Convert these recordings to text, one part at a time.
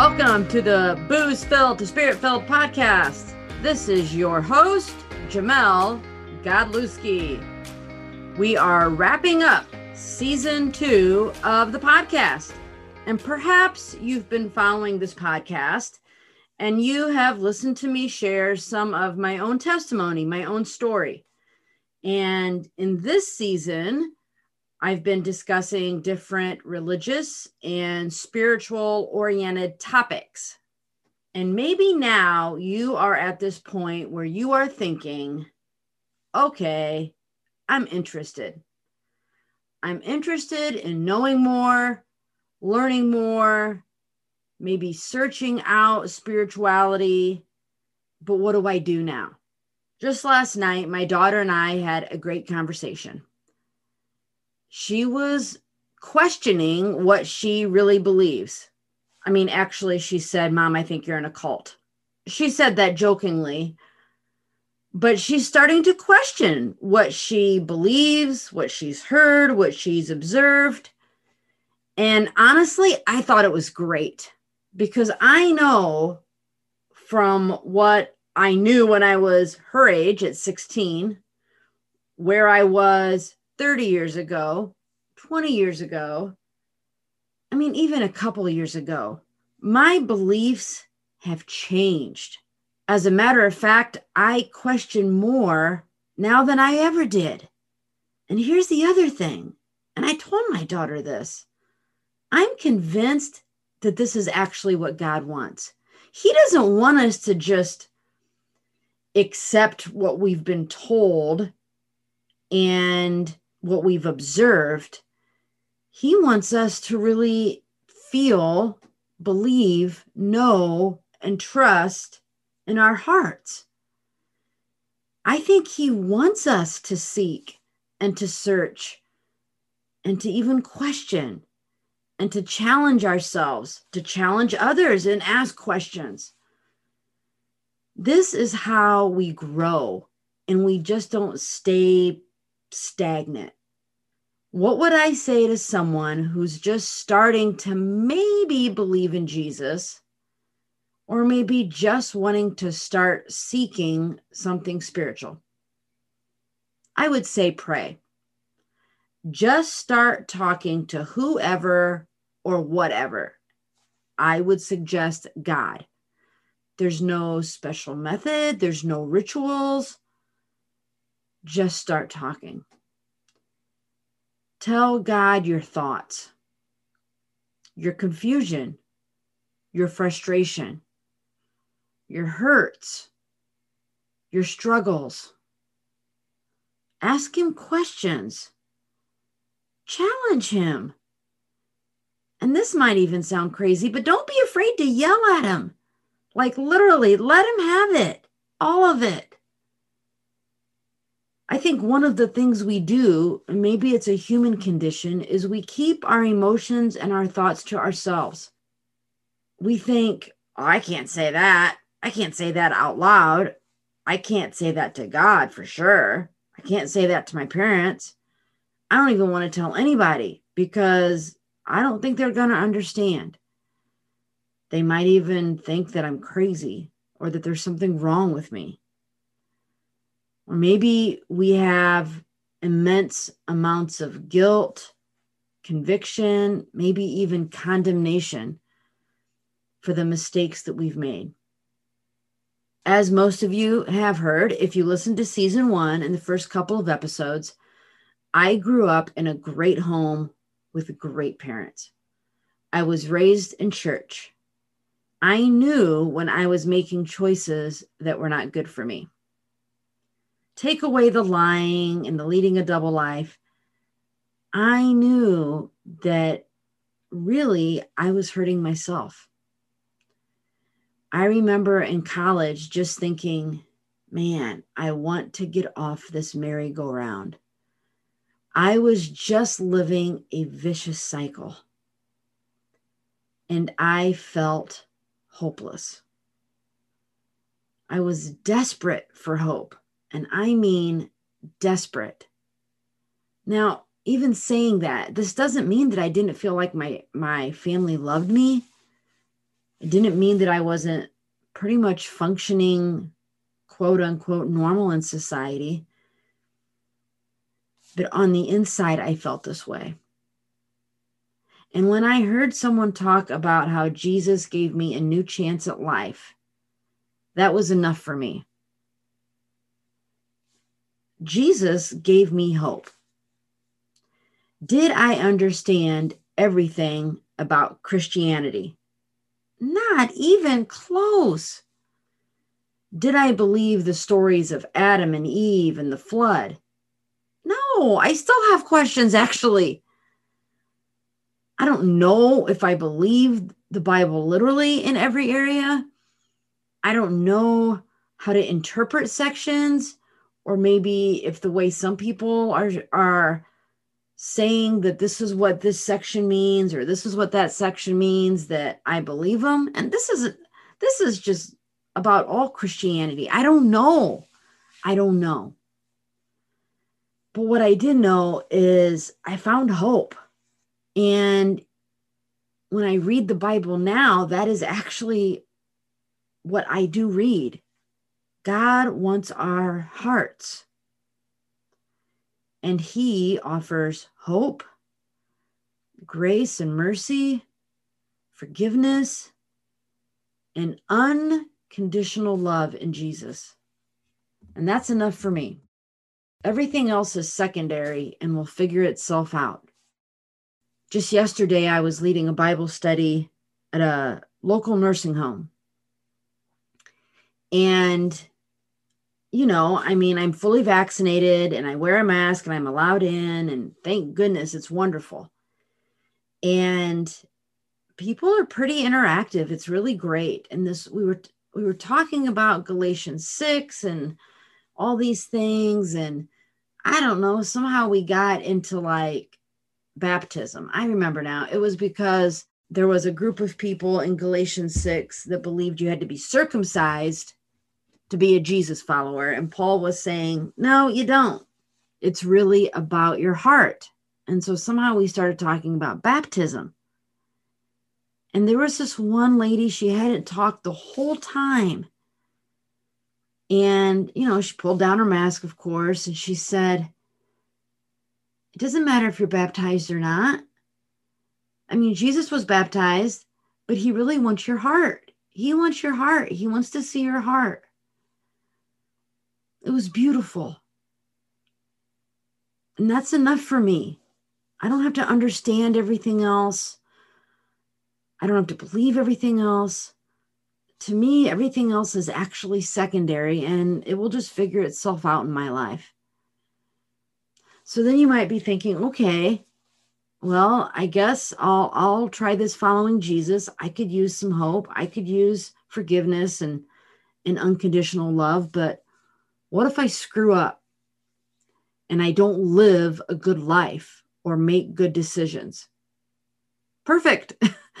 Welcome to the Booze Filled to Spirit Filled podcast. This is your host, Jamel Godlewski. We are wrapping up season two of the podcast. And perhaps you've been following this podcast and you have listened to me share some of my own testimony, my own story. And in this season, I've been discussing different religious and spiritual oriented topics. And maybe now you are at this point where you are thinking, okay, I'm interested. I'm interested in knowing more, learning more, maybe searching out spirituality. But what do I do now? Just last night, my daughter and I had a great conversation she was questioning what she really believes. I mean, actually, she said, Mom, I think you're in a cult. She said that jokingly, but she's starting to question what she believes, what she's heard, what she's observed. And honestly, I thought it was great because I know from what I knew when I was her age at 16, where I was 30 years ago, 20 years ago, I mean, even a couple years ago, my beliefs have changed. As a matter of fact, I question more now than I ever did. And here's the other thing, and I told my daughter this I'm convinced that this is actually what God wants. He doesn't want us to just accept what we've been told and what we've observed, he wants us to really feel, believe, know, and trust in our hearts. I think he wants us to seek and to search and to even question and to challenge ourselves, to challenge others and ask questions. This is how we grow and we just don't stay stagnant. What would I say to someone who's just starting to maybe believe in Jesus or maybe just wanting to start seeking something spiritual? I would say pray. Just start talking to whoever or whatever. I would suggest God. There's no special method, there's no rituals just start talking. Tell God your thoughts, your confusion, your frustration, your hurts, your struggles. Ask Him questions. Challenge Him. And this might even sound crazy, but don't be afraid to yell at Him. Like literally, let Him have it, all of it. I think one of the things we do, maybe it's a human condition, is we keep our emotions and our thoughts to ourselves. We think, oh, I can't say that. I can't say that out loud. I can't say that to God for sure. I can't say that to my parents. I don't even want to tell anybody because I don't think they're going to understand. They might even think that I'm crazy or that there's something wrong with me. Or maybe we have immense amounts of guilt, conviction, maybe even condemnation for the mistakes that we've made. As most of you have heard, if you listened to season one and the first couple of episodes, I grew up in a great home with great parents. I was raised in church. I knew when I was making choices that were not good for me take away the lying and the leading a double life, I knew that really I was hurting myself. I remember in college just thinking, man, I want to get off this merry-go-round. I was just living a vicious cycle. And I felt hopeless. I was desperate for hope and I mean desperate. Now, even saying that, this doesn't mean that I didn't feel like my my family loved me. It didn't mean that I wasn't pretty much functioning, quote unquote, normal in society. But on the inside, I felt this way. And when I heard someone talk about how Jesus gave me a new chance at life, that was enough for me. Jesus gave me hope. Did I understand everything about Christianity? Not even close. Did I believe the stories of Adam and Eve and the flood? No, I still have questions actually. I don't know if I believe the Bible literally in every area. I don't know how to interpret sections or maybe if the way some people are are saying that this is what this section means or this is what that section means that I believe them and this is this is just about all Christianity. I don't know. I don't know. But what I did know is I found hope. And when I read the Bible now, that is actually what I do read. God wants our hearts, and He offers hope, grace, and mercy, forgiveness, and unconditional love in Jesus. And that's enough for me. Everything else is secondary and will figure itself out just yesterday, I was leading a Bible study at a local nursing home. And, you know, I mean, I'm fully vaccinated and I wear a mask and I'm allowed in. And thank goodness it's wonderful. And people are pretty interactive. It's really great. And this, we were, we were talking about Galatians 6 and all these things. And I don't know, somehow we got into like, baptism. I remember now. It was because there was a group of people in Galatians 6 that believed you had to be circumcised to be a Jesus follower. And Paul was saying, no, you don't. It's really about your heart. And so somehow we started talking about baptism. And there was this one lady, she hadn't talked the whole time. And, you know, she pulled down her mask, of course, and she said, it doesn't matter if you're baptized or not. I mean, Jesus was baptized, but he really wants your heart. He wants your heart. He wants to see your heart. It was beautiful. And that's enough for me. I don't have to understand everything else. I don't have to believe everything else. To me, everything else is actually secondary and it will just figure itself out in my life. So then you might be thinking, okay, well, I guess I'll I'll try this following Jesus. I could use some hope. I could use forgiveness and and unconditional love, but what if I screw up and I don't live a good life or make good decisions? Perfect.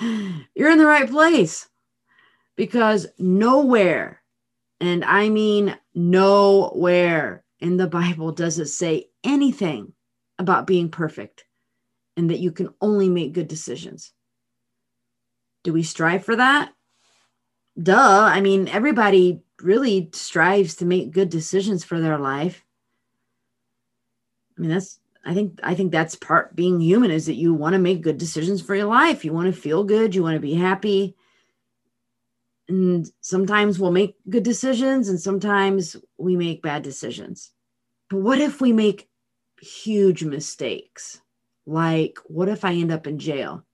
You're in the right place. Because nowhere, and I mean nowhere in the Bible does it say anything about being perfect and that you can only make good decisions. Do we strive for that? Duh. I mean, everybody really strives to make good decisions for their life. I mean, that's I think I think that's part being human is that you want to make good decisions for your life. You want to feel good, you want to be happy. And sometimes we'll make good decisions and sometimes we make bad decisions. But what if we make huge mistakes? Like, what if I end up in jail?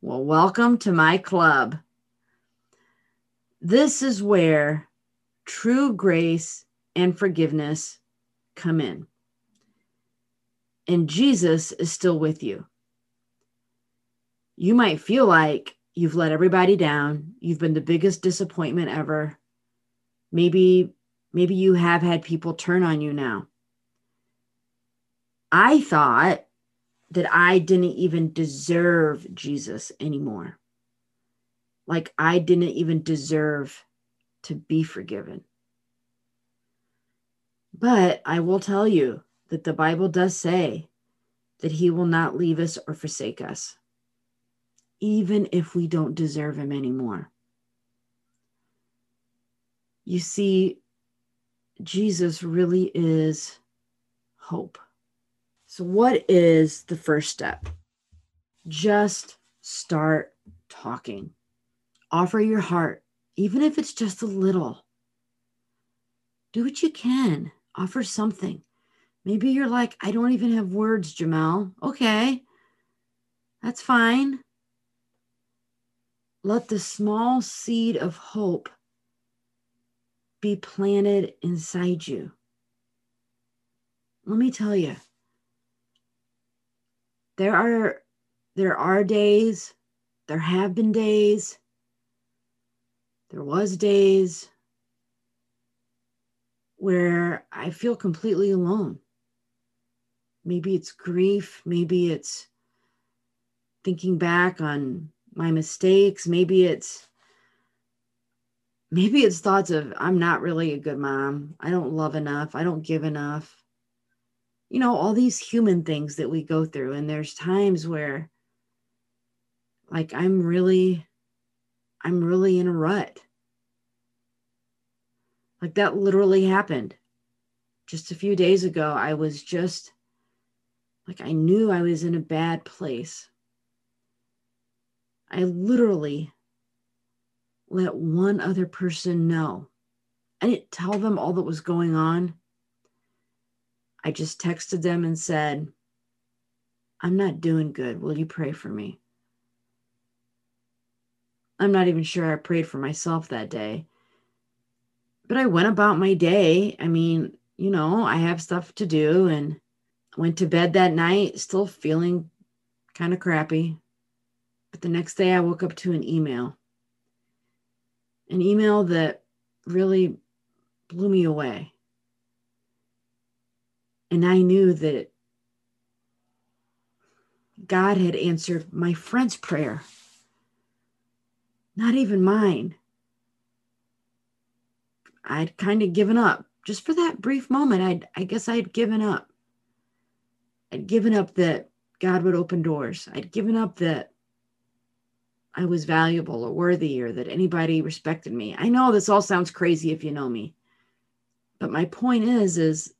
Well, welcome to my club. This is where true grace and forgiveness come in. And Jesus is still with you. You might feel like you've let everybody down, you've been the biggest disappointment ever. Maybe Maybe you have had people turn on you now. I thought that I didn't even deserve Jesus anymore. Like I didn't even deserve to be forgiven. But I will tell you that the Bible does say that he will not leave us or forsake us. even if we don't deserve Him anymore. You see, Jesus really is hope. So, what is the first step? Just start talking. Offer your heart, even if it's just a little. Do what you can, offer something. Maybe you're like, I don't even have words, Jamel. Okay, that's fine. Let the small seed of hope be planted inside you. Let me tell you, there are there are days, there have been days, there was days where I feel completely alone. Maybe it's grief, maybe it's thinking back on my mistakes, maybe it's maybe it's thoughts of I'm not really a good mom. I don't love enough. I don't give enough. You know, all these human things that we go through. And there's times where, like, I'm really, I'm really in a rut. Like, that literally happened just a few days ago. I was just like, I knew I was in a bad place. I literally let one other person know. I didn't tell them all that was going on. I just texted them and said, I'm not doing good. Will you pray for me? I'm not even sure I prayed for myself that day. But I went about my day. I mean, you know, I have stuff to do and went to bed that night still feeling kind of crappy. But the next day I woke up to an email an email that really blew me away. And I knew that God had answered my friend's prayer, not even mine. I'd kind of given up. Just for that brief moment, I'd, I guess I'd given up. I'd given up that God would open doors. I'd given up that I was valuable or worthy or that anybody respected me. I know this all sounds crazy if you know me. But my point is is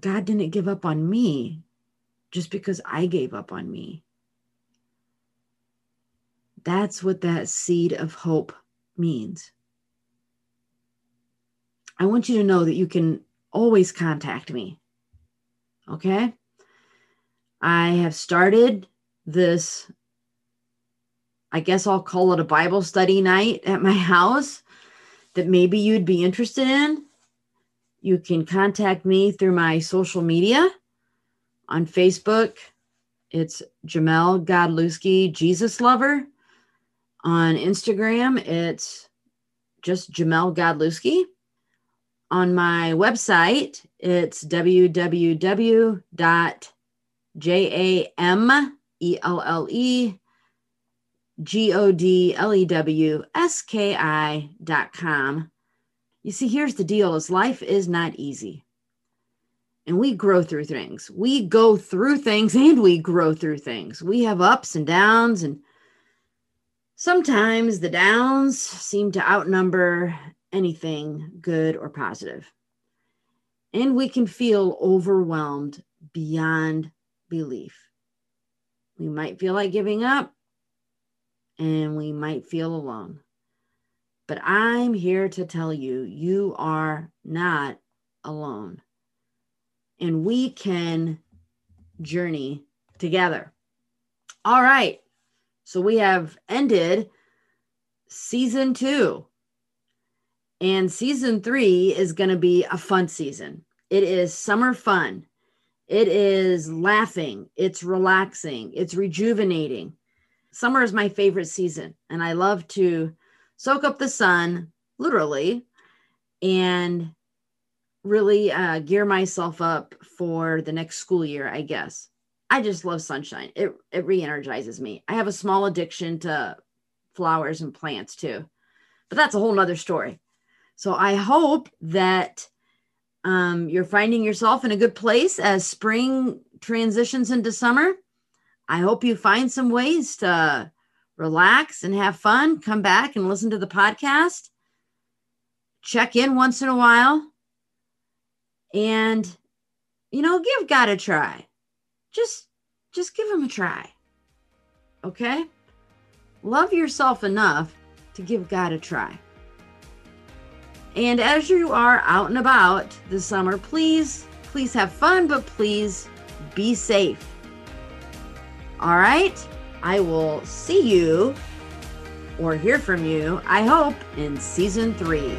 God didn't give up on me just because I gave up on me. That's what that seed of hope means. I want you to know that you can always contact me. Okay? I have started this I guess I'll call it a Bible study night at my house that maybe you'd be interested in. You can contact me through my social media on Facebook. It's Jamel Godlewski, Jesus Lover. On Instagram, it's just Jamel Godlewski. On my website, it's www.jamelle G O D L E W S K I dot com. You see, here's the deal is life is not easy. And we grow through things. We go through things and we grow through things. We have ups and downs, and sometimes the downs seem to outnumber anything good or positive. And we can feel overwhelmed beyond belief. We might feel like giving up and we might feel alone. But I'm here to tell you, you are not alone. And we can journey together. All right. So we have ended season two. And season three is going to be a fun season. It is summer fun. It is laughing. It's relaxing. It's rejuvenating summer is my favorite season and I love to soak up the sun, literally, and really uh, gear myself up for the next school year, I guess. I just love sunshine. It it re-energizes me. I have a small addiction to flowers and plants too, but that's a whole nother story. So I hope that um, you're finding yourself in a good place as spring transitions into summer. I hope you find some ways to relax and have fun. Come back and listen to the podcast. Check in once in a while. And, you know, give God a try. Just, just give him a try. Okay? Love yourself enough to give God a try. And as you are out and about this summer, please, please have fun, but please be safe. All right? I will see you or hear from you, I hope, in season three.